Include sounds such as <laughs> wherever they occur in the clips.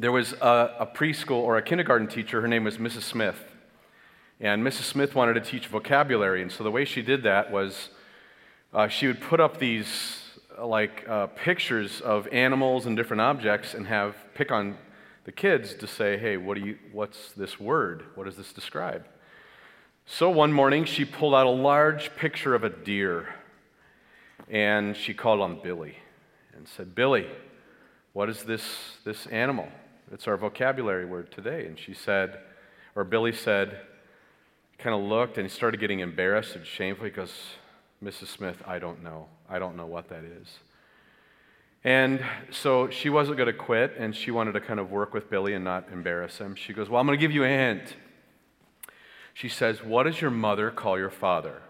there was a, a preschool or a kindergarten teacher. Her name was Mrs. Smith. And Mrs. Smith wanted to teach vocabulary. And so the way she did that was uh, she would put up these like uh, pictures of animals and different objects and have pick on the kids to say, hey, what do you, what's this word? What does this describe? So one morning she pulled out a large picture of a deer and she called on Billy and said, Billy, what is this, this animal? It's our vocabulary word today. And she said, or Billy said, kind of looked and he started getting embarrassed and shameful. He goes, Mrs. Smith, I don't know. I don't know what that is. And so she wasn't going to quit and she wanted to kind of work with Billy and not embarrass him. She goes, Well, I'm going to give you a hint. She says, What does your mother call your father?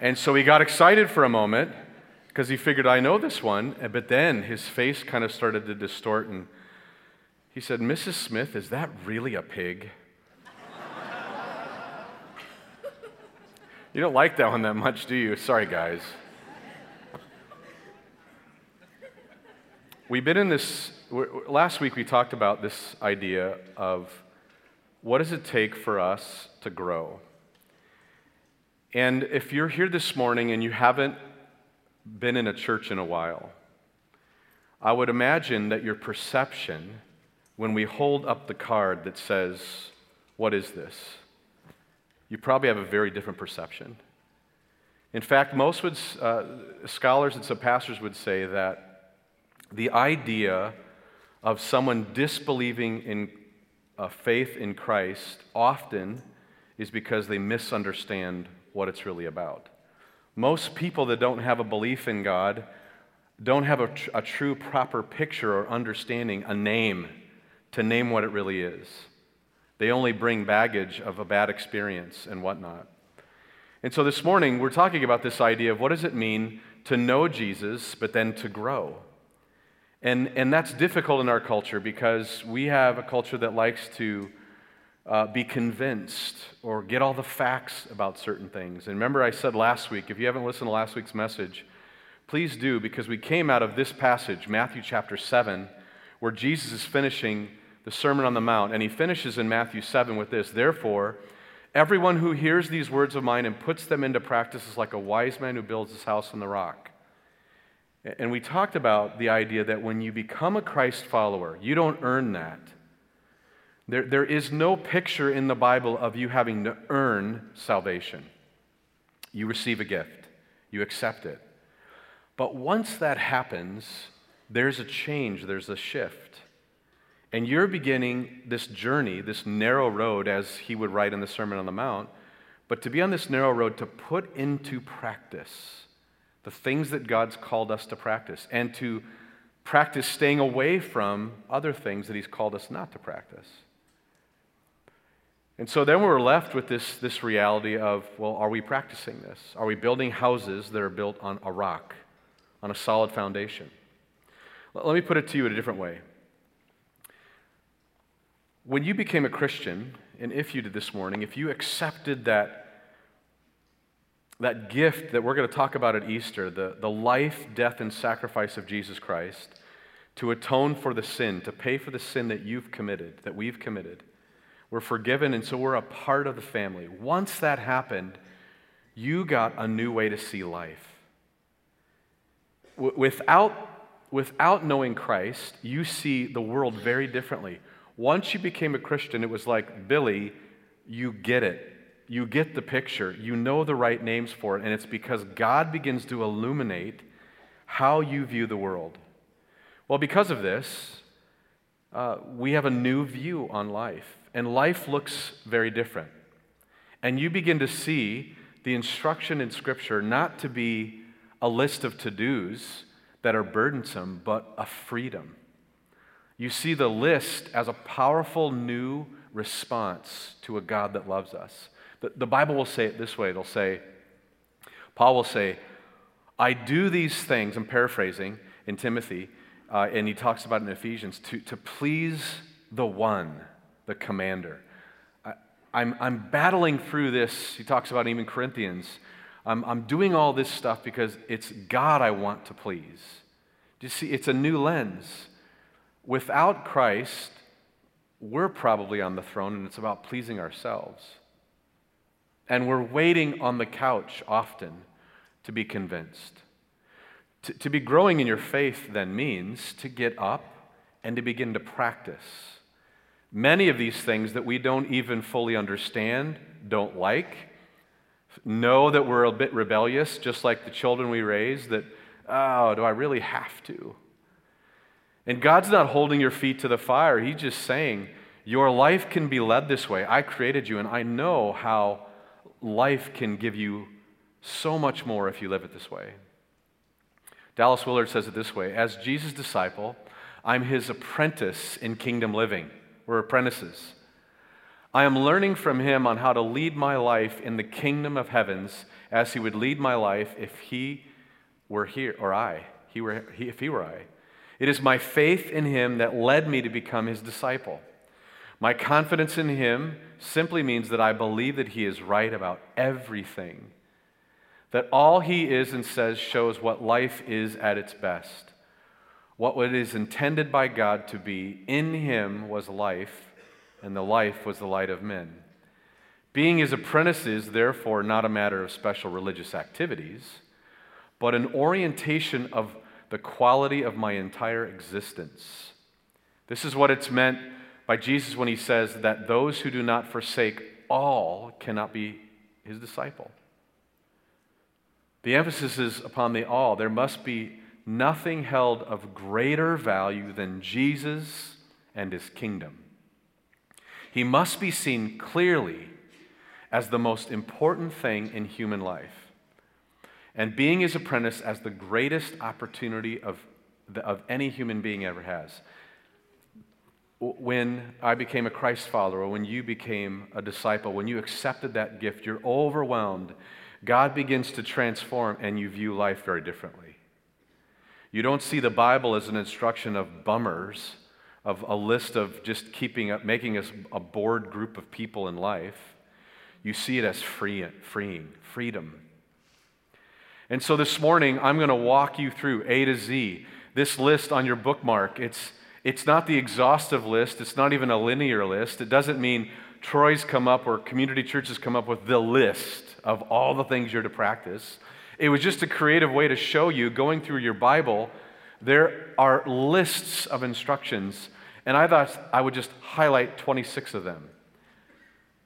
and so he got excited for a moment because he figured, I know this one. But then his face kind of started to distort and he said, Mrs. Smith, is that really a pig? <laughs> you don't like that one that much, do you? Sorry, guys. We've been in this, last week we talked about this idea of what does it take for us to grow? And if you're here this morning and you haven't been in a church in a while, I would imagine that your perception when we hold up the card that says, What is this? you probably have a very different perception. In fact, most would, uh, scholars and some pastors would say that the idea of someone disbelieving in a faith in Christ often is because they misunderstand what it's really about. Most people that don't have a belief in God don't have a, tr- a true, proper picture or understanding, a name to name what it really is. They only bring baggage of a bad experience and whatnot. And so this morning, we're talking about this idea of what does it mean to know Jesus, but then to grow. And, and that's difficult in our culture because we have a culture that likes to uh, be convinced or get all the facts about certain things. And remember, I said last week, if you haven't listened to last week's message, please do because we came out of this passage, Matthew chapter 7, where Jesus is finishing the Sermon on the Mount. And he finishes in Matthew 7 with this Therefore, everyone who hears these words of mine and puts them into practice is like a wise man who builds his house on the rock. And we talked about the idea that when you become a Christ follower, you don't earn that. There, there is no picture in the Bible of you having to earn salvation. You receive a gift, you accept it. But once that happens, there's a change, there's a shift. And you're beginning this journey, this narrow road, as he would write in the Sermon on the Mount, but to be on this narrow road to put into practice the things that God's called us to practice and to practice staying away from other things that he's called us not to practice. And so then we're left with this, this reality of, well, are we practicing this? Are we building houses that are built on a rock, on a solid foundation? Let me put it to you in a different way. When you became a Christian, and if you did this morning, if you accepted that, that gift that we're going to talk about at Easter, the, the life, death, and sacrifice of Jesus Christ, to atone for the sin, to pay for the sin that you've committed, that we've committed, we're forgiven, and so we're a part of the family. Once that happened, you got a new way to see life. Without, without knowing Christ, you see the world very differently. Once you became a Christian, it was like, Billy, you get it. You get the picture. You know the right names for it. And it's because God begins to illuminate how you view the world. Well, because of this, uh, we have a new view on life. And life looks very different. And you begin to see the instruction in Scripture not to be a list of to dos that are burdensome, but a freedom you see the list as a powerful new response to a God that loves us. The, the Bible will say it this way it'll say, Paul will say, I do these things, I'm paraphrasing in Timothy, uh, and he talks about in Ephesians, to, to please the one, the commander. I, I'm, I'm battling through this. He talks about even Corinthians. I'm, I'm doing all this stuff because it's God I want to please. Do you see? It's a new lens. without Christ, we're probably on the throne and it's about pleasing ourselves. And we're waiting on the couch often to be convinced. To, to be growing in your faith then means to get up and to begin to practice. Many of these things that we don't even fully understand, don't like, know that we're a bit rebellious, just like the children we raise, that, oh, do I really have to? And God's not holding your feet to the fire. He's just saying, Your life can be led this way. I created you, and I know how life can give you so much more if you live it this way. Dallas Willard says it this way As Jesus' disciple, I'm his apprentice in kingdom living. We're apprentices. I am learning from him on how to lead my life in the kingdom of heavens as he would lead my life if he were here, or I, he were, he, if he were I. It is my faith in him that led me to become his disciple. My confidence in him simply means that I believe that he is right about everything, that all he is and says shows what life is at its best. What is intended by God to be in him was life and the life was the light of men. Being his apprentice is therefore not a matter of special religious activities, but an orientation of the quality of my entire existence. This is what it's meant by Jesus when he says that those who do not forsake all cannot be his disciple. The emphasis is upon the all. There must be nothing held of greater value than Jesus and his kingdom. He must be seen clearly as the most important thing in human life, and being his apprentice as the greatest opportunity of, the, of any human being ever has. When I became a Christ follower, when you became a disciple, when you accepted that gift, you're overwhelmed. God begins to transform, and you view life very differently. You don't see the Bible as an instruction of bummers of a list of just keeping up, making us a bored group of people in life. You see it as free, freeing, freedom. And so this morning, I'm going to walk you through A to Z. This list on your bookmark, it's, it's not the exhaustive list, it's not even a linear list. It doesn't mean Troy's come up or community churches come up with the list of all the things you're to practice. It was just a creative way to show you, going through your Bible, there are lists of instructions, and I thought I would just highlight 26 of them.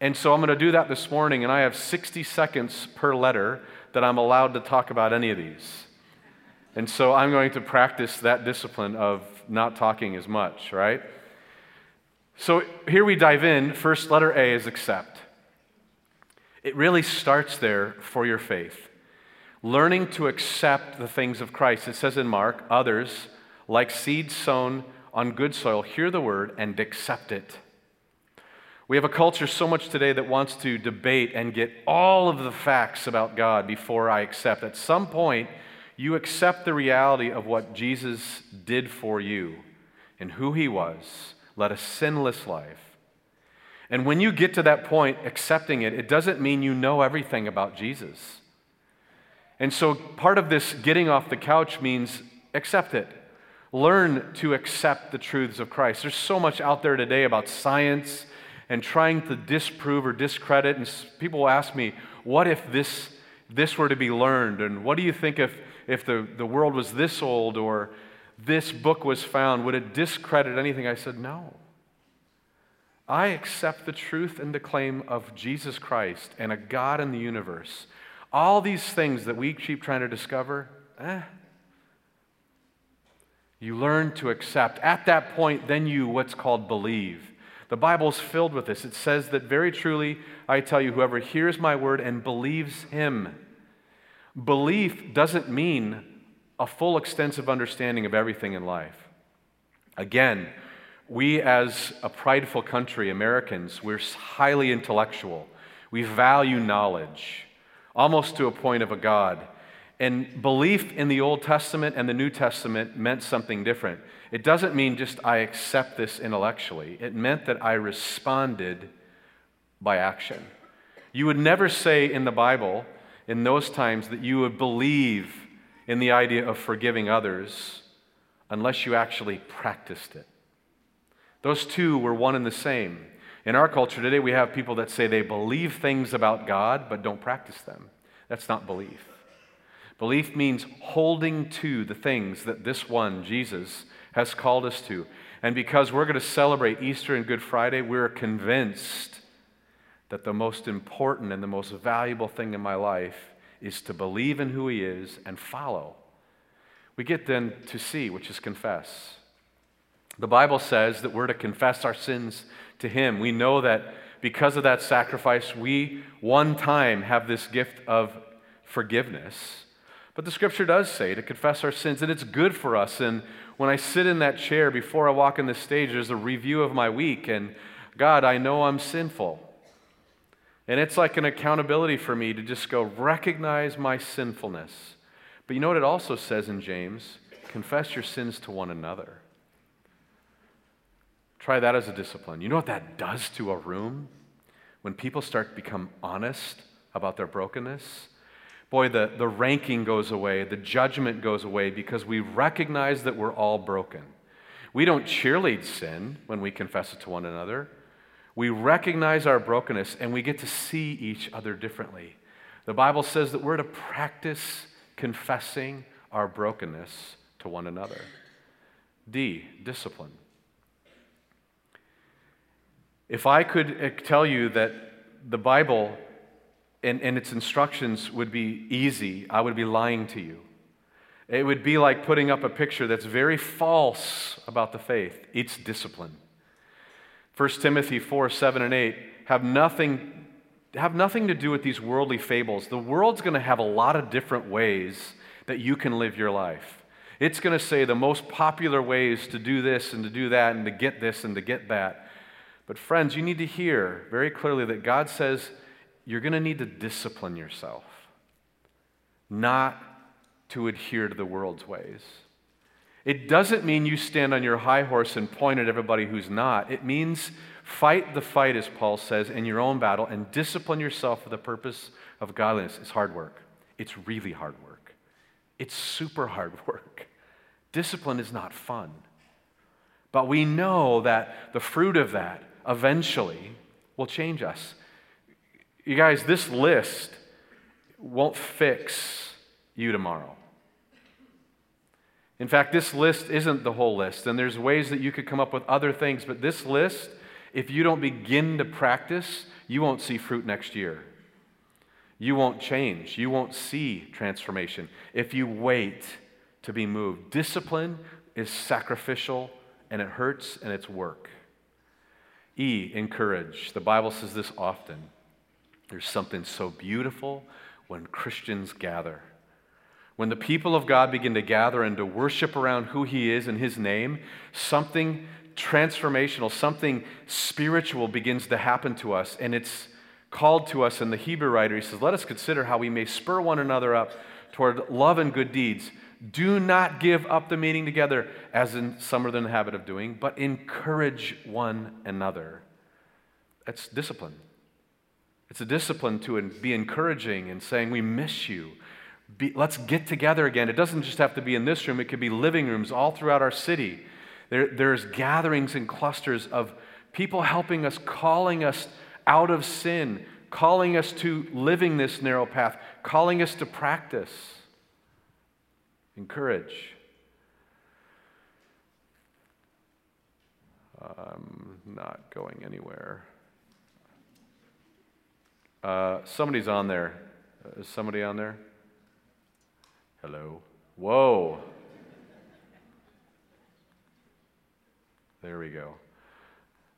And so I'm going to do that this morning, and I have 60 seconds per letter that I'm allowed to talk about any of these. And so I'm going to practice that discipline of not talking as much, right? So here we dive in. First letter A is accept. It really starts there for your faith learning to accept the things of Christ. It says in Mark, others, like seeds sown on good soil, hear the word and accept it. We have a culture so much today that wants to debate and get all of the facts about God before I accept. At some point, you accept the reality of what Jesus did for you and who he was, led a sinless life. And when you get to that point, accepting it, it doesn't mean you know everything about Jesus. And so part of this getting off the couch means accept it. Learn to accept the truths of Christ. There's so much out there today about science and trying to disprove or discredit. And people will ask me, what if this, this were to be learned? And what do you think if, if the, the world was this old or this book was found? Would it discredit anything? I said, no. I accept the truth and the claim of Jesus Christ and a God in the universe all these things that we keep trying to discover, eh, you learn to accept. At that point, then you what's called believe. The Bible is filled with this. It says that very truly, I tell you, whoever hears my word and believes him. Belief doesn't mean a full, extensive understanding of everything in life. Again, we as a prideful country, Americans, we're highly intellectual. We value knowledge almost to a point of a God. And belief in the Old Testament and the New Testament meant something different. It doesn't mean just I accept this intellectually, it meant that I responded by action. You would never say in the Bible, in those times, that you would believe in the idea of forgiving others unless you actually practiced it. Those two were one and the same. In our culture today, we have people that say they believe things about God but don't practice them. That's not belief. Belief means holding to the things that this one, Jesus, has called us to. And because we're going to celebrate Easter and Good Friday, we're convinced that the most important and the most valuable thing in my life is to believe in who He is and follow. We get then to see, which is confess. The Bible says that we're to confess our sins to Him. We know that because of that sacrifice, we one time have this gift of forgiveness. But the scripture does say to confess our sins, and it's good for us. And when I sit in that chair before I walk in the stage, there's a review of my week, and God, I know I'm sinful. And it's like an accountability for me to just go recognize my sinfulness. But you know what it also says in James? Confess your sins to one another. Try that as a discipline. You know what that does to a room? When people start to become honest about their brokenness, boy, the, the ranking goes away, the judgment goes away because we recognize that we're all broken. We don't cheerlead sin when we confess it to one another. We recognize our brokenness and we get to see each other differently. The Bible says that we're to practice confessing our brokenness to one another. D, discipline. If I could uh, tell you that the Bible and, and its instructions would be easy, I would be lying to you. It would be like putting up a picture that's very false about the faith. It's discipline. 1 Timothy 4 7 and 8 have nothing, have nothing to do with these worldly fables. The world's going to have a lot of different ways that you can live your life. It's going to say the most popular ways to do this and to do that and to get this and to get that. But, friends, you need to hear very clearly that God says you're going to need to discipline yourself, not to adhere to the world's ways. It doesn't mean you stand on your high horse and point at everybody who's not. It means fight the fight, as Paul says, in your own battle and discipline yourself for the purpose of godliness. It's hard work. It's really hard work. It's super hard <laughs> work. Discipline is not fun. But we know that the fruit of that eventually will change us. You guys, this list won't fix you tomorrow. In fact, this list isn't the whole list, and there's ways that you could come up with other things, but this list, if you don't begin to practice, you won't see fruit next year. You won't change. You won't see transformation if you wait to be moved. Discipline is sacrificial, and it hurts, and it's work. E, encourage. The Bible says this often. There's something so beautiful when Christians gather. When the people of God begin to gather and to worship around who He is and His name, something transformational, something spiritual begins to happen to us. And it's called to us in the Hebrew writer. He says, Let us consider how we may spur one another up toward love and good deeds. Do not give up the meeting together, as in some are in the habit of doing, but encourage one another. That's discipline. It's a discipline to be encouraging and saying, We miss you. Be, let's get together again. It doesn't just have to be in this room, it could be living rooms all throughout our city. There, there's gatherings and clusters of people helping us, calling us out of sin, calling us to living this narrow path, calling us to practice. Encourage. I'm not going anywhere. Uh, somebody's on there. Uh, somebody on there? Hello. Whoa. There we go.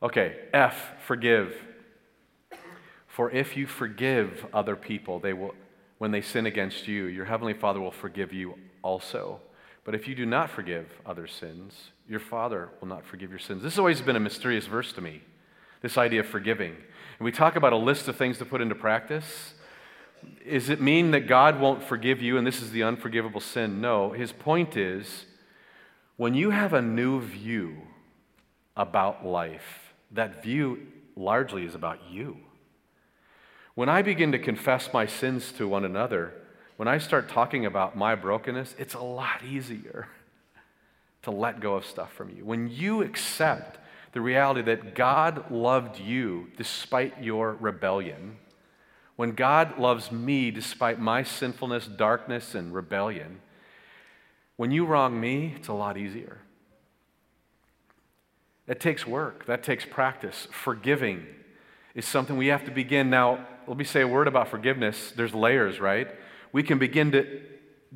Okay, F, forgive. For if you forgive other people, they will when they sin against you, your heavenly Father will forgive you also. But if you do not forgive other sins, your Father will not forgive your sins. This has always been a mysterious verse to me, this idea of forgiving. And we talk about a list of things to put into practice. Does it mean that God won't forgive you and this is the unforgivable sin? No. His point is when you have a new view about life, that view largely is about you. When I begin to confess my sins to one another, when I start talking about my brokenness, it's a lot easier <laughs> to let go of stuff from you. When you accept the reality that God loved you despite your rebellion, when God loves me despite my sinfulness, darkness, and rebellion, when you wrong me, it's a lot easier. That takes work, that takes practice. Forgiving is something we have to begin. Now, let me say a word about forgiveness. There's layers, right? We can begin to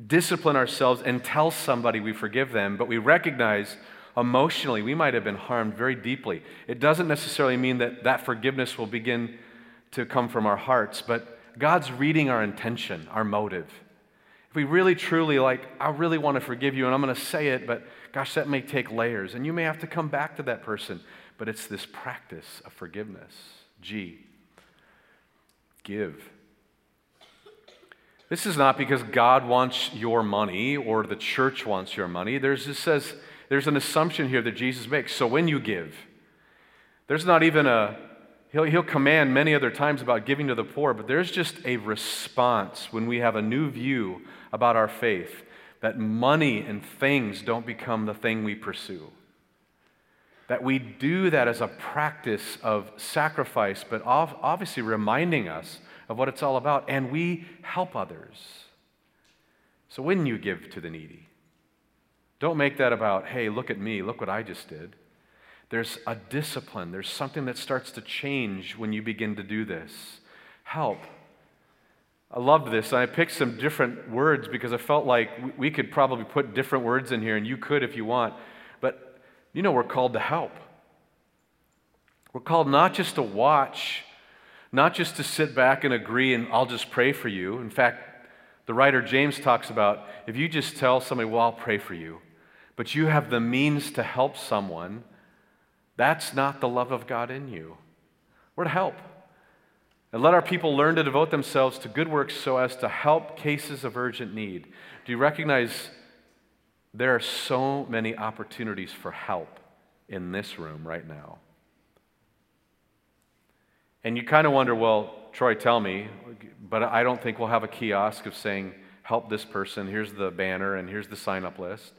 discipline ourselves and tell somebody we forgive them, but we recognize emotionally we might have been harmed very deeply. It doesn't necessarily mean that that forgiveness will begin to come from our hearts, but God's reading our intention, our motive. If we really truly like, I really want to forgive you and I'm going to say it, but gosh, that may take layers. And you may have to come back to that person. But it's this practice of forgiveness. G. Give. This is not because God wants your money or the church wants your money. There's, it says, there's an assumption here that Jesus makes. So when you give, there's not even a, he'll, he'll command many other times about giving to the poor, but there's just a response when we have a new view about our faith that money and things don't become the thing we pursue. That we do that as a practice of sacrifice, but obviously reminding us of what it's all about, and we help others. So when you give to the needy, don't make that about, hey, look at me, look what I just did. There's a discipline, there's something that starts to change when you begin to do this. Help. I loved this. I picked some different words because I felt like we could probably put different words in here, and you could if you want. But you know, we're called to help. We're called not just to watch, not just to sit back and agree and I'll just pray for you. In fact, the writer James talks about if you just tell somebody, well, I'll pray for you, but you have the means to help someone, that's not the love of God in you. We're to help. And let our people learn to devote themselves to good works so as to help cases of urgent need. Do you recognize there are so many opportunities for help in this room right now? And you kind of wonder, well, Troy, tell me, but I don't think we'll have a kiosk of saying, help this person, here's the banner, and here's the sign up list.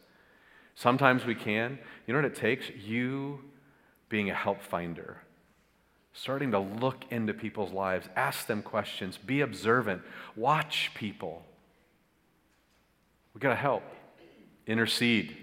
Sometimes we can. You know what it takes? You being a help finder starting to look into people's lives, ask them questions, be observant, watch people. We've got to help, intercede.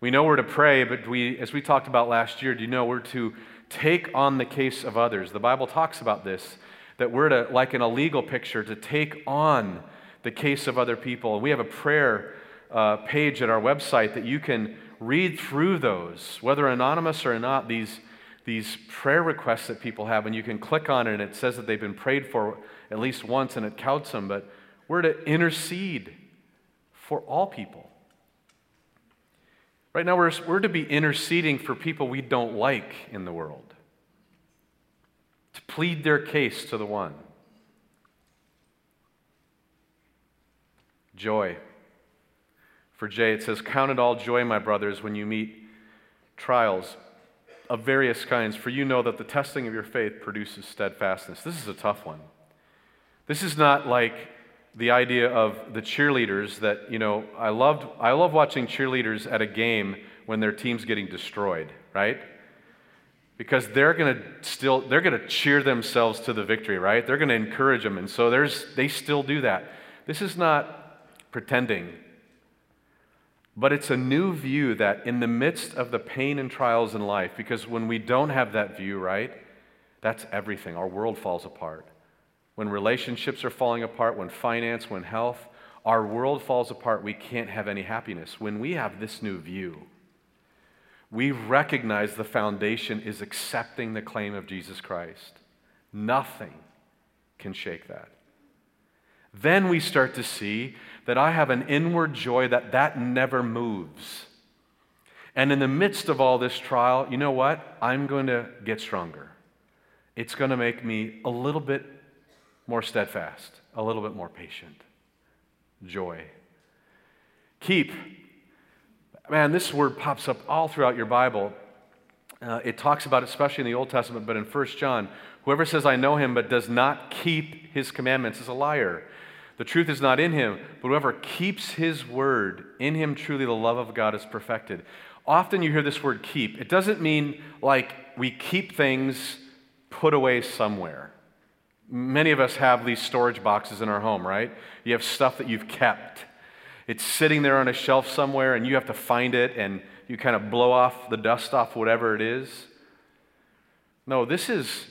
We know we're to pray, but we, as we talked about last year, do you know we're to take on the case of others? The Bible talks about this, that we're to, like in a legal picture, to take on the case of other people. We have a prayer uh, page at our website that you can read through those, whether anonymous or not, these these prayer requests that people have, and you can click on it and it says that they've been prayed for at least once and it counts them, but we're to intercede for all people. Right now, we're, we're to be interceding for people we don't like in the world, to plead their case to the one. Joy. For Jay, it says, Count it all joy, my brothers, when you meet trials of various kinds, for you know that the testing of your faith produces steadfastness. This is a tough one. This is not like the idea of the cheerleaders that, you know, I loved I love watching cheerleaders at a game when their team's getting destroyed, right? Because they're going to still they're going to cheer themselves to the victory, right? They're going to encourage them and so there's they still do that. This is not pretending but it's a new view that in the midst of the pain and trials in life, because when we don't have that view, right, that's everything. Our world falls apart. When relationships are falling apart, when finance, when health, our world falls apart. We can't have any happiness. When we have this new view, we recognize the foundation is accepting the claim of Jesus Christ. Nothing can shake that. Then we start to see that I have an inward joy that that never moves. And in the midst of all this trial, you know what? I'm going to get stronger. It's going to make me a little bit more steadfast, a little bit more patient. Joy. Keep. Man, this word pops up all throughout your Bible. Uh, it talks about it, especially in the Old Testament, but in 1 John, whoever says, I know him, but does not keep his commandments is a liar. The truth is not in him, but whoever keeps his word, in him truly the love of God is perfected. often you hear this word keep. It doesn't mean like we keep things put away somewhere. Many of us have these storage boxes in our home, right? You have stuff that you've kept. It's sitting there on a shelf somewhere, and you have to find it, and you kind of blow off the dust off whatever it is. No, this is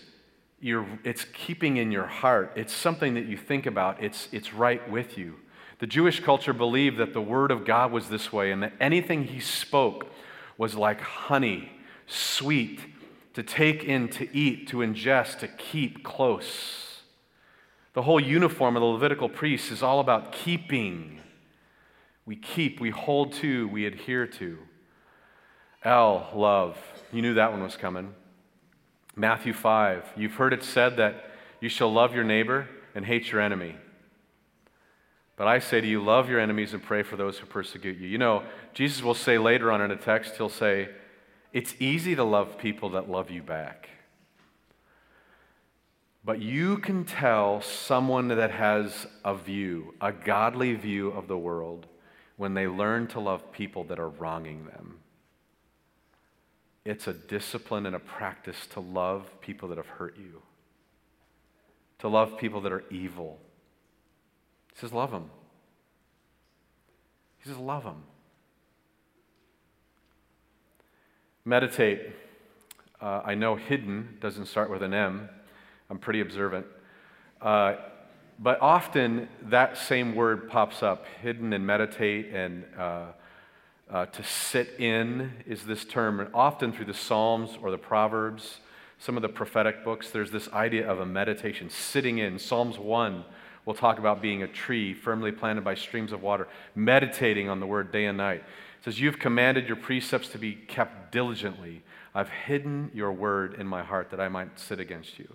your, it's keeping in your heart. It's something that you think about. It's, it's right with you. The Jewish culture believed that the Word of God was this way, and that anything He spoke was like honey, sweet, to take in, to eat, to ingest, to keep close. The whole uniform of the Levitical priests is all about keeping. We keep, we hold to, we adhere to. L, love. You knew that one was coming. Matthew 5. You've heard it said that you shall love your neighbor and hate your enemy. But I say to you, love your enemies and pray for those who persecute you. You know, Jesus will say later on in a text, he'll say, It's easy to love people that love you back. But you can tell someone that has a view, a godly view of the world, when they learn to love people that are wronging them. It's a discipline and a practice to love people that have hurt you, to love people that are evil he says, Love them. He says, Love them. Meditate. Uh, I know hidden doesn't start with an M. I'm pretty observant. Uh, but often that same word pops up hidden and meditate and uh, uh, to sit in is this term. And often through the Psalms or the Proverbs, some of the prophetic books, there's this idea of a meditation, sitting in. Psalms 1 We'll talk about being a tree firmly planted by streams of water, meditating on the word day and night. It says, You've commanded your precepts to be kept diligently. I've hidden your word in my heart that I might sit against you.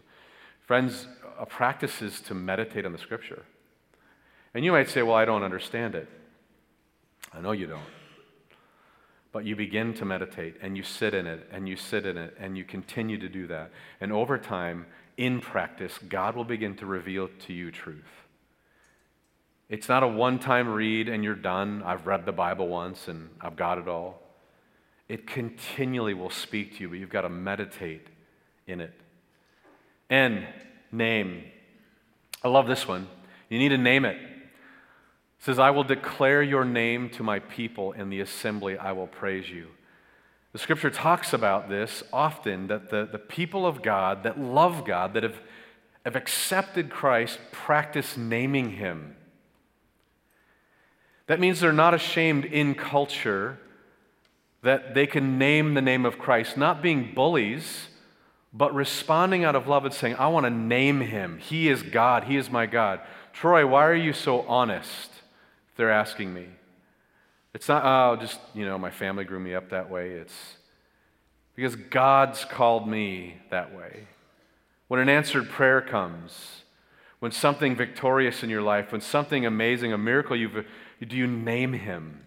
Friends, a practice is to meditate on the scripture. And you might say, Well, I don't understand it. I know you don't. But you begin to meditate and you sit in it and you sit in it and you continue to do that. And over time, in practice, God will begin to reveal to you truth. It's not a one time read and you're done. I've read the Bible once and I've got it all. It continually will speak to you, but you've got to meditate in it. N, name. I love this one. You need to name it. It says, I will declare your name to my people in the assembly, I will praise you. The scripture talks about this often that the, the people of God that love God, that have, have accepted Christ, practice naming him. That means they're not ashamed in culture that they can name the name of Christ, not being bullies, but responding out of love and saying, I want to name him. He is God. He is my God. Troy, why are you so honest? They're asking me. It's not, oh, just, you know, my family grew me up that way. It's because God's called me that way. When an answered prayer comes, when something victorious in your life, when something amazing, a miracle you've do you name him?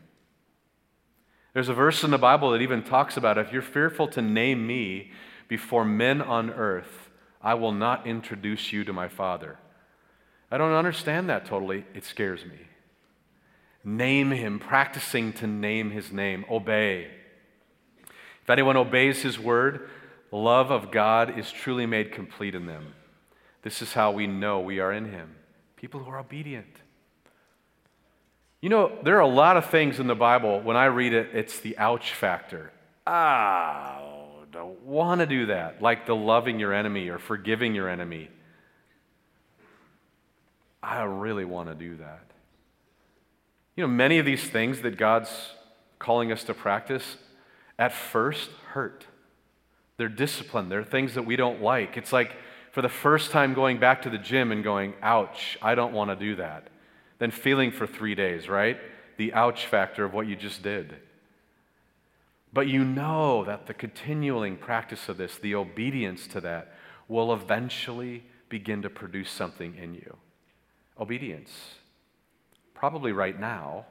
There's a verse in the Bible that even talks about if you're fearful to name me before men on earth, I will not introduce you to my Father. I don't understand that totally. It scares me. Name him, practicing to name his name, obey. If anyone obeys his word, the love of God is truly made complete in them. This is how we know we are in him. People who are obedient. You know, there are a lot of things in the Bible, when I read it, it's the ouch factor. Ah, don't want to do that. Like the loving your enemy or forgiving your enemy. I really want to do that. You know, many of these things that God's calling us to practice at first hurt. They're discipline. They're things that we don't like. It's like for the first time going back to the gym and going, ouch, I don't want to do that Then feeling for three days, right? The ouch factor of what you just did. But you know that the continuing practice of this, the obedience to that, will eventually begin to produce something in you. Obedience. Probably right now,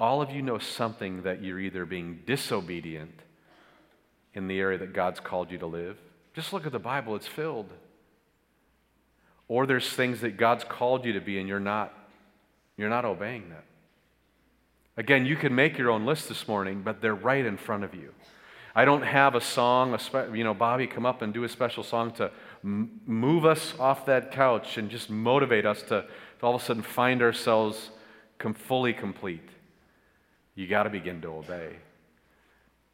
all of you know something that you're either being disobedient in the area that God's called you to live. Just look at the Bible, it's filled. Or there's things that God's called you to be and you're not you're not obeying that. Again, you can make your own list this morning, but they're right in front of you. I don't have a song, a spe- you know, Bobby come up and do a special song to m- move us off that couch and just motivate us to, to all of a sudden find ourselves com- fully complete. You got to begin to obey.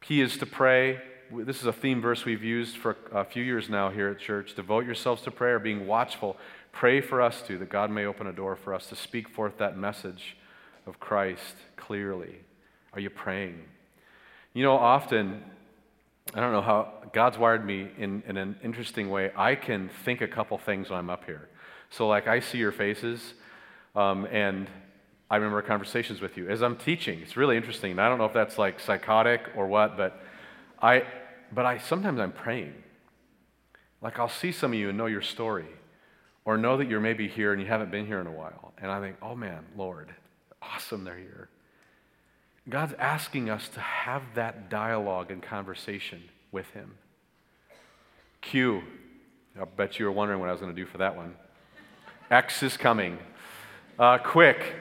Key is to pray. This is a theme verse we've used for a few years now here at church. Devote yourselves to prayer, being watchful. Pray for us too, that God may open a door for us to speak forth that message of Christ clearly. Are you praying? You know, often, I don't know how God's wired me in, in an interesting way. I can think a couple things when I'm up here. So, like, I see your faces, um, and I remember conversations with you as I'm teaching. It's really interesting. And I don't know if that's like psychotic or what, but I, but I sometimes I'm praying. Like I'll see some of you and know your story, or know that you're maybe here and you haven't been here in a while, and I think, oh man, Lord, awesome they're here. God's asking us to have that dialogue and conversation with Him. Q. I bet you were wondering what I was going to do for that one. X is coming. Uh, quick.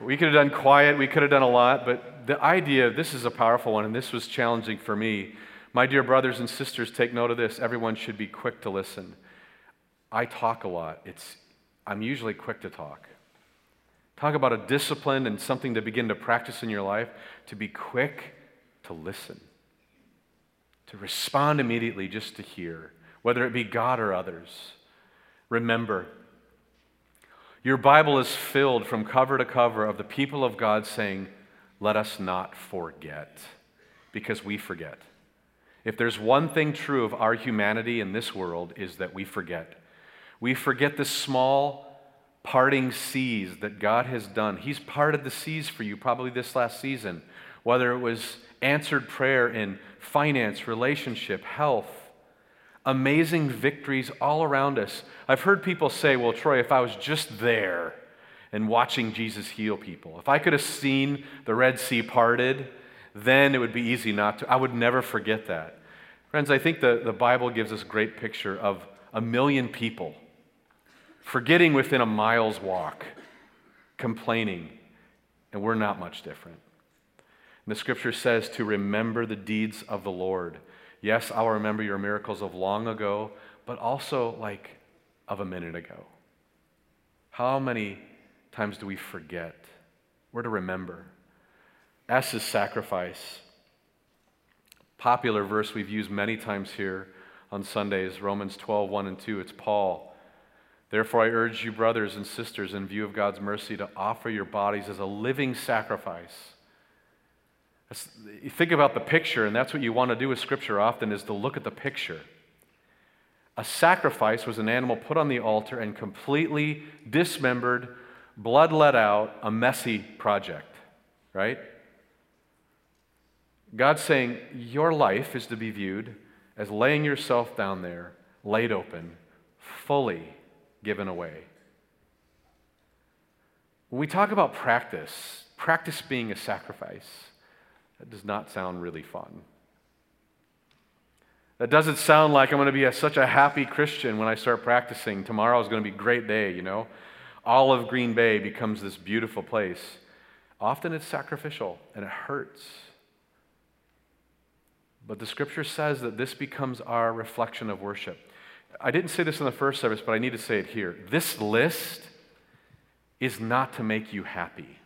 We could have done quiet, we could have done a lot, but the idea, this is a powerful one, and this was challenging for me. My dear brothers and sisters, take note of this. Everyone should be quick to listen. I talk a lot. It's, I'm usually quick to talk. Talk about a discipline and something to begin to practice in your life, to be quick to listen, to respond immediately just to hear, whether it be God or others. Remember, your Bible is filled from cover to cover of the people of God saying, Let us not forget, because we forget. If there's one thing true of our humanity in this world, is that we forget. We forget the small parting seas that God has done. He's parted the seas for you probably this last season, whether it was answered prayer in finance, relationship, health, amazing victories all around us. I've heard people say, well, Troy, if I was just there and watching Jesus heal people, if I could have seen the Red Sea parted, then it would be easy not to. I would never forget that. Friends, I think the, the Bible gives us a great picture of a million people forgetting within a mile's walk, complaining, and we're not much different. And the scripture says to remember the deeds of the Lord. Yes, I'll remember your miracles of long ago, but also like of a minute ago. How many times do we forget? We're to remember. S is sacrifice. Popular verse we've used many times here on Sundays, Romans 12, 1 and 2. It's Paul. Therefore, I urge you, brothers and sisters, in view of God's mercy, to offer your bodies as a living sacrifice think about the picture, and that's what you want to do with Scripture often is to look at the picture. A sacrifice was an animal put on the altar and completely dismembered, blood let out, a messy project, right? God's saying your life is to be viewed as laying yourself down there, laid open, fully given away. When we talk about practice, practice being a sacrifice. That does not sound really fun. That doesn't sound like I'm going to be a, such a happy Christian when I start practicing. Tomorrow is going to be a great day, you know? All of Green Bay becomes this beautiful place. Often it's sacrificial and it hurts. But the scripture says that this becomes our reflection of worship. I didn't say this in the first service, but I need to say it here. This list is not to make you happy.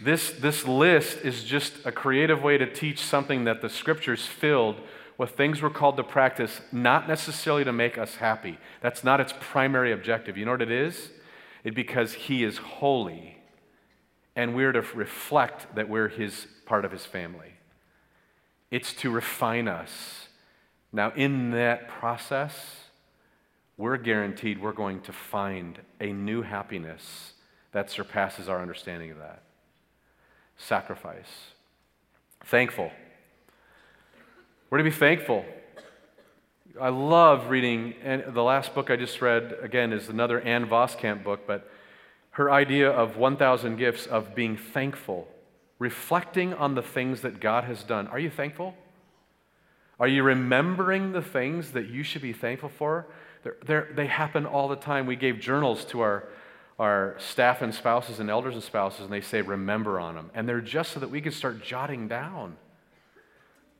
This, this list is just a creative way to teach something that the scriptures filled with things we're called to practice, not necessarily to make us happy. That's not its primary objective. You know what it is? It's because He is holy, and we're to reflect that we're His part of His family. It's to refine us. Now, in that process, we're guaranteed we're going to find a new happiness that surpasses our understanding of that sacrifice. Thankful. We're to be thankful. I love reading, and the last book I just read, again, is another Ann Voskamp book, but her idea of 1,000 gifts of being thankful, reflecting on the things that God has done. Are you thankful? Are you remembering the things that you should be thankful for? They're, they're, they happen all the time. We gave journals to our, our staff and spouses and elders and spouses, and they say, remember on them. And they're just so that we can start jotting down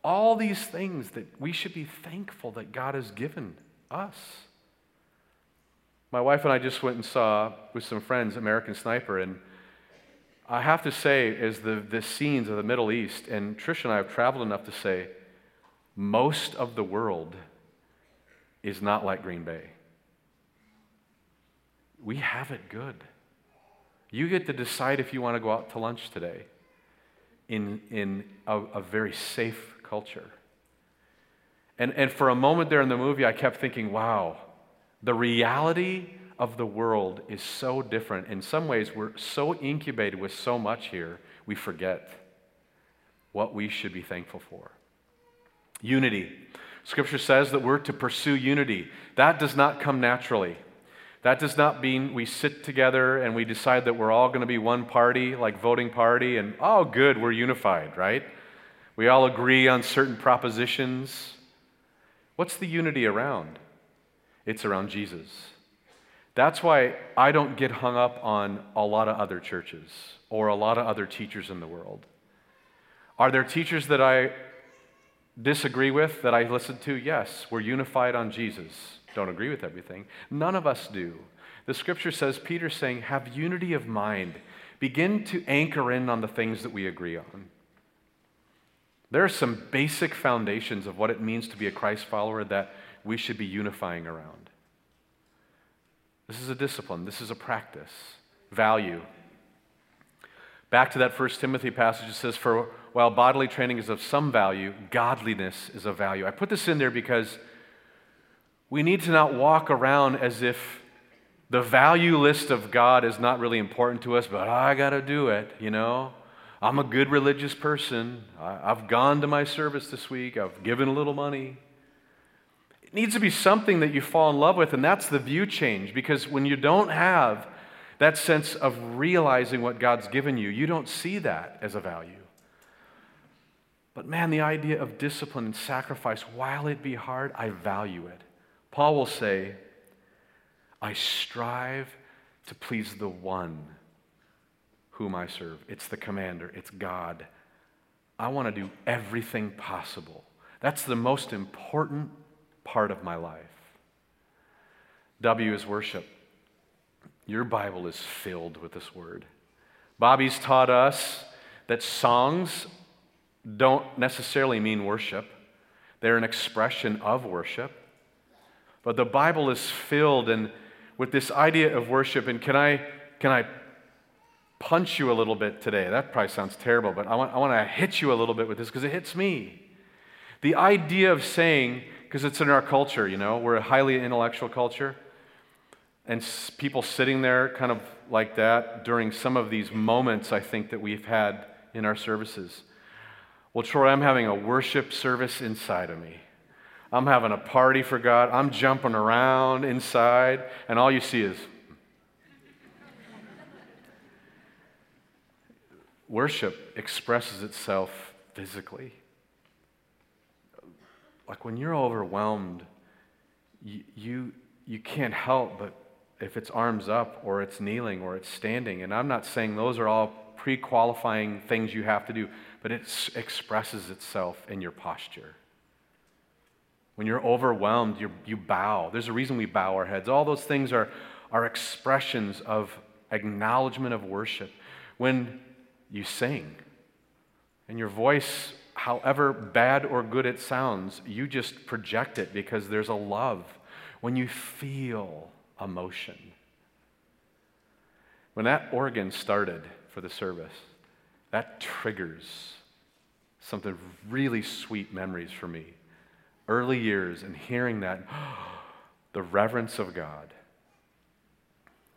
all these things that we should be thankful that God has given us. My wife and I just went and saw with some friends American Sniper, and I have to say, as the, the scenes of the Middle East, and Trish and I have traveled enough to say, most of the world is not like Green Bay. We have it good. You get to decide if you want to go out to lunch today in, in a, a very safe culture. And, and for a moment there in the movie, I kept thinking, wow, the reality of the world is so different. In some ways, we're so incubated with so much here, we forget what we should be thankful for. Unity. Scripture says that we're to pursue unity. That does not come naturally. That does not mean we sit together and we decide that we're all going to be one party, like voting party, and oh, good, we're unified, right? We all agree on certain propositions. What's the unity around? It's around Jesus. That's why I don't get hung up on a lot of other churches or a lot of other teachers in the world. Are there teachers that I disagree with that I listen to? Yes. We're unified on Jesus. Don't agree with everything. None of us do. The scripture says, Peter's saying, have unity of mind. Begin to anchor in on the things that we agree on. There are some basic foundations of what it means to be a Christ follower that we should be unifying around. This is a discipline, this is a practice. Value. Back to that First Timothy passage, it says, For while bodily training is of some value, godliness is of value. I put this in there because we need to not walk around as if the value list of God is not really important to us, but I got to do it, you know? I'm a good religious person. I've gone to my service this week. I've given a little money. It needs to be something that you fall in love with, and that's the view change. Because when you don't have that sense of realizing what God's given you, you don't see that as a value. But man, the idea of discipline and sacrifice, while it be hard, I value it. Paul will say, I strive to please the one whom I serve. It's the commander, it's God. I want to do everything possible. That's the most important part of my life. W is worship. Your Bible is filled with this word. Bobby's taught us that songs don't necessarily mean worship, they're an expression of worship. But the Bible is filled and with this idea of worship. And can I, can I punch you a little bit today? That probably sounds terrible, but I want, I want to hit you a little bit with this because it hits me. The idea of saying, because it's in our culture, you know, we're a highly intellectual culture, and people sitting there kind of like that during some of these moments I think that we've had in our services. Well, Troy, I'm having a worship service inside of me. I'm having a party for God. I'm jumping around inside, and all you see is worship expresses itself physically. Like when you're overwhelmed, you, you, you can't help but if it's arms up or it's kneeling or it's standing. And I'm not saying those are all pre qualifying things you have to do, but it expresses itself in your posture. When you're overwhelmed, you you bow. There's a reason we bow our heads. All those things are, are expressions of acknowledgement of worship. When you sing, and your voice, however bad or good it sounds, you just project it because there's a love. When you feel emotion. When that organ started for the service, that triggers something really sweet memories for me early years and hearing that, <gasps> the reverence of God.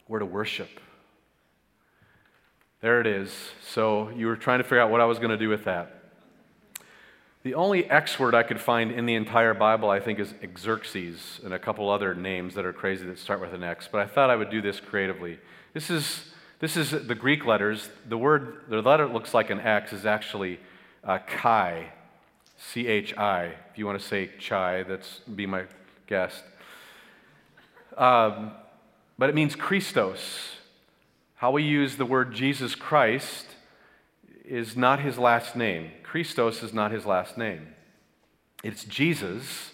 We're to worship. There it is. So you were trying to figure out what I was going to do with that. The only X word I could find in the entire Bible, I think, is Xerxes and a couple other names that are crazy that start with an X. But I thought I would do this creatively. This is, this is the Greek letters. The word, the letter looks like an X is actually uh, chi, C H I. If you want to say chai, that's be my guest. Um, but it means Christos, How we use the word Jesus Christ is not his last name. Christos is not his last name. It's Jesus.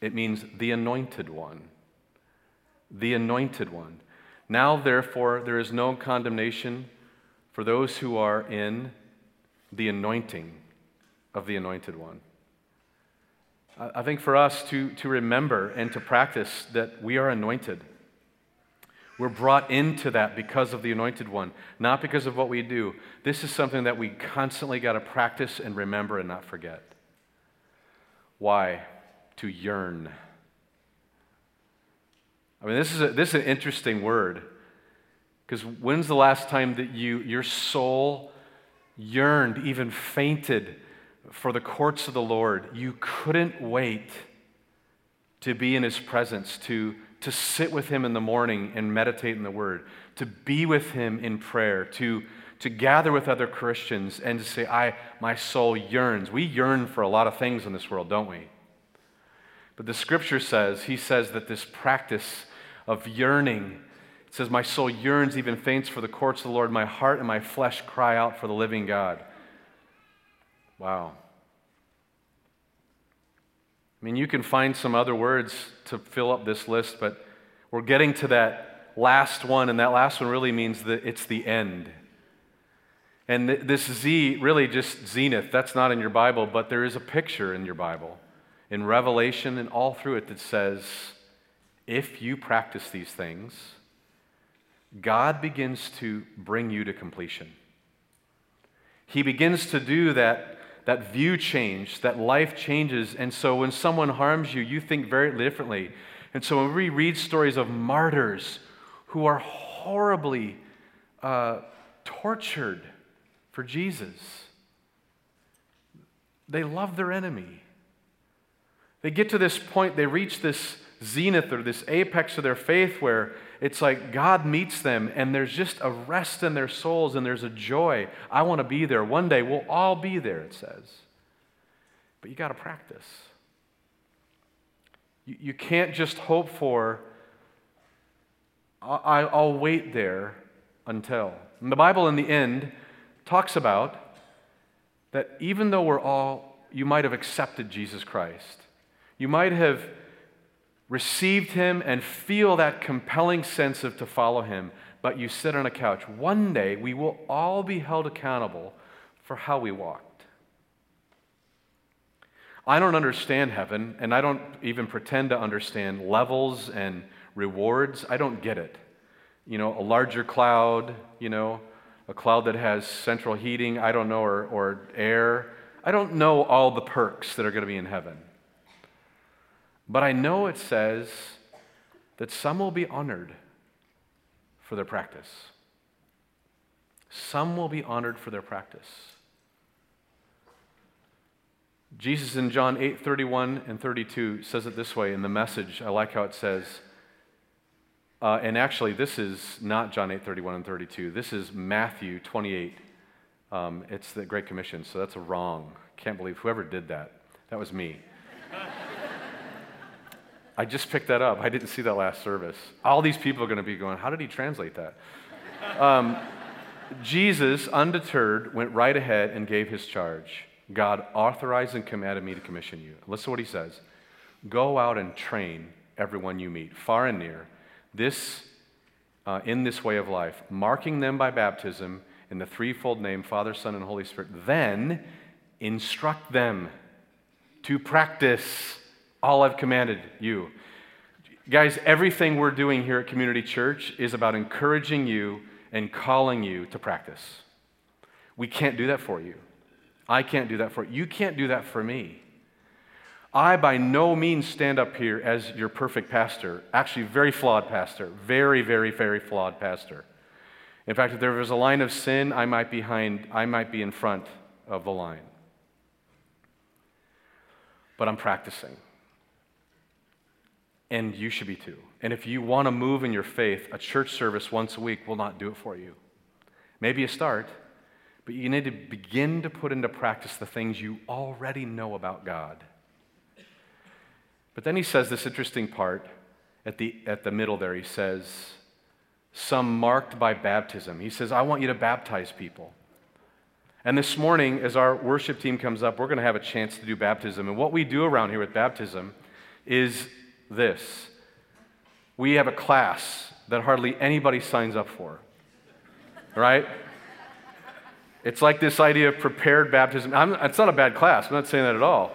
It means the anointed one. The anointed one. Now, therefore, there is no condemnation for those who are in the anointing of the anointed one. I think for us to, to remember and to practice that we are anointed. We're brought into that because of the anointed one, not because of what we do. This is something that we constantly got to practice and remember and not forget. Why? To yearn. I mean, this is, a, this is an interesting word because when's the last time that you, your soul yearned, even fainted for the courts of the Lord? You couldn't wait to be in his presence, to to sit with him in the morning and meditate in the word, to be with him in prayer, to, to gather with other Christians and to say, I, my soul yearns. We yearn for a lot of things in this world, don't we? But the scripture says, he says that this practice of yearning, it says, My soul yearns, even faints for the courts of the Lord. My heart and my flesh cry out for the living God. Wow. I mean, you can find some other words to fill up this list, but we're getting to that last one, and that last one really means that it's the end. And th- this Z, really just zenith, that's not in your Bible, but there is a picture in your Bible, in Revelation and all through it, that says, if you practice these things, God begins to bring you to completion. He begins to do that that view change, that life changes. And so when someone harms you, you think very differently. And so when we read stories of martyrs who are horribly uh, tortured for Jesus, they love their enemy. They get to this point, they reach this zenith or this apex of their faith where it's like God meets them and there's just a rest in their souls and there's a joy. I want to be there. One day we'll all be there, it says. But you got to practice. You, you can't just hope for, I, I'll wait there until. And the Bible, in the end, talks about that even though we're all, you might have accepted Jesus Christ, you might have received him and feel that compelling sense of to follow him, but you sit on a couch. One day we will all be held accountable for how we walked. I don't understand heaven, and I don't even pretend to understand levels and rewards. I don't get it. You know, a larger cloud, you know, a cloud that has central heating, I don't know, or, or air. I don't know all the perks that are going to be in heaven. But I know it says that some will be honored for their practice. Some will be honored for their practice. Jesus in John 8 31 and 32 says it this way in the message. I like how it says, uh, and actually, this is not John 8 31 and 32. This is Matthew 28. Um, it's the Great Commission, so that's a wrong. Can't believe whoever did that. That was me. I just picked that up. I didn't see that last service. All these people are going to be going, How did he translate that? Um, Jesus, undeterred, went right ahead and gave his charge. God authorized and commanded me to commission you. Listen to what he says Go out and train everyone you meet, far and near, this, uh, in this way of life, marking them by baptism in the threefold name Father, Son, and Holy Spirit. Then instruct them to practice all I've commanded you. Guys, everything we're doing here at Community Church is about encouraging you and calling you to practice. We can't do that for you. I can't do that for you. You can't do that for me. I, by no means, stand up here as your perfect pastor. Actually, very flawed pastor. Very, very, very flawed pastor. In fact, if there was a line of sin, I might, behind, I might be in front of the line. But I'm practicing and you should be too. And if you want to move in your faith, a church service once a week will not do it for you. Maybe a start, but you need to begin to put into practice the things you already know about God. But then he says this interesting part at the, at the middle there. He says, some marked by baptism. He says, I want you to baptize people. And this morning, as our worship team comes up, we're going to have a chance to do baptism. And what we do around here with baptism is this we have a class that hardly anybody signs up for, right? It's like this idea of prepared baptism. I'm, it's not a bad class, I'm not saying that at all.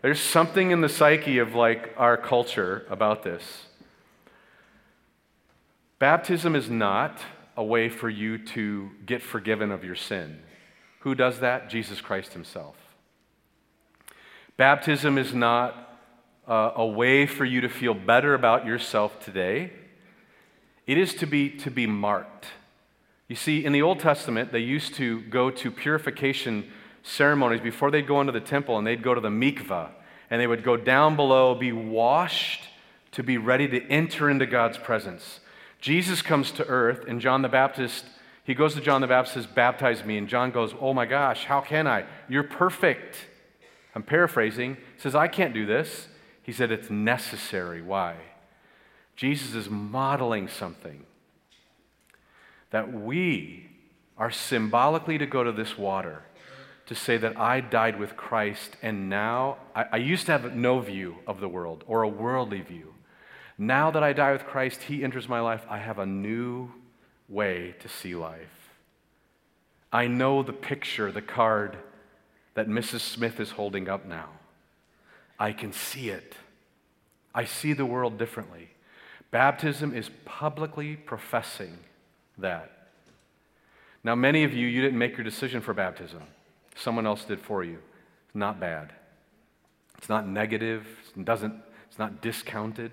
There's something in the psyche of like our culture about this. Baptism is not a way for you to get forgiven of your sin. Who does that? Jesus Christ Himself. Baptism is not uh, a way for you to feel better about yourself today. It is to be, to be marked. You see, in the Old Testament, they used to go to purification ceremonies before they'd go into the temple, and they'd go to the mikvah, and they would go down below, be washed to be ready to enter into God's presence. Jesus comes to earth, and John the Baptist, he goes to John the Baptist, says, Baptize me. And John goes, Oh my gosh, how can I? You're perfect. I'm paraphrasing. He says, I can't do this. He said, It's necessary. Why? Jesus is modeling something that we are symbolically to go to this water to say that I died with Christ, and now I, I used to have no view of the world or a worldly view. Now that I die with Christ, He enters my life. I have a new way to see life. I know the picture, the card that Mrs. Smith is holding up now. I can see it. I see the world differently. Baptism is publicly professing that. Now, many of you, you didn't make your decision for baptism, someone else did for you. It's not bad, it's not negative, it doesn't, it's not discounted.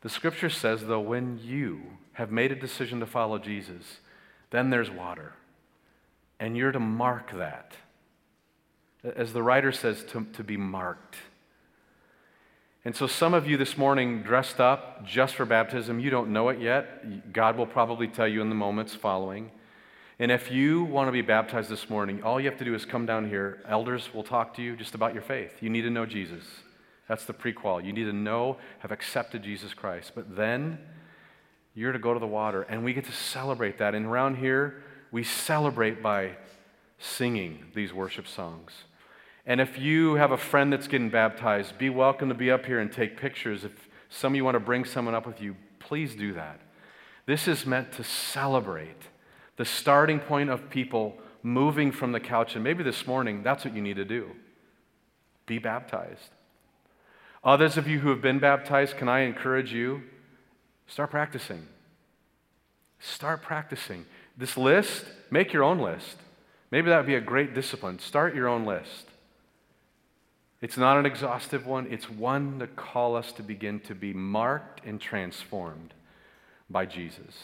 The scripture says, though, when you have made a decision to follow Jesus, then there's water. And you're to mark that. As the writer says, to, to be marked. And so, some of you this morning dressed up just for baptism, you don't know it yet. God will probably tell you in the moments following. And if you want to be baptized this morning, all you have to do is come down here. Elders will talk to you just about your faith. You need to know Jesus. That's the prequel. You need to know, have accepted Jesus Christ. But then you're to go to the water, and we get to celebrate that. And around here, we celebrate by singing these worship songs. And if you have a friend that's getting baptized, be welcome to be up here and take pictures. If some of you want to bring someone up with you, please do that. This is meant to celebrate the starting point of people moving from the couch. And maybe this morning, that's what you need to do be baptized. Others of you who have been baptized, can I encourage you? Start practicing. Start practicing. This list, make your own list. Maybe that would be a great discipline. Start your own list. It's not an exhaustive one, it's one to call us to begin to be marked and transformed by Jesus.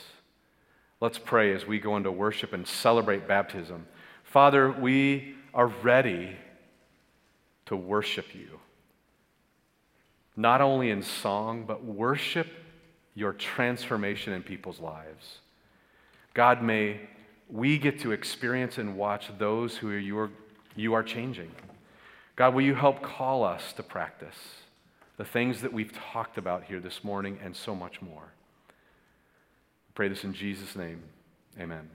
Let's pray as we go into worship and celebrate baptism. Father, we are ready to worship you not only in song, but worship your transformation in people's lives. God, may we get to experience and watch those who you are, you are changing. God, will you help call us to practice the things that we've talked about here this morning and so much more? I pray this in Jesus' name. Amen.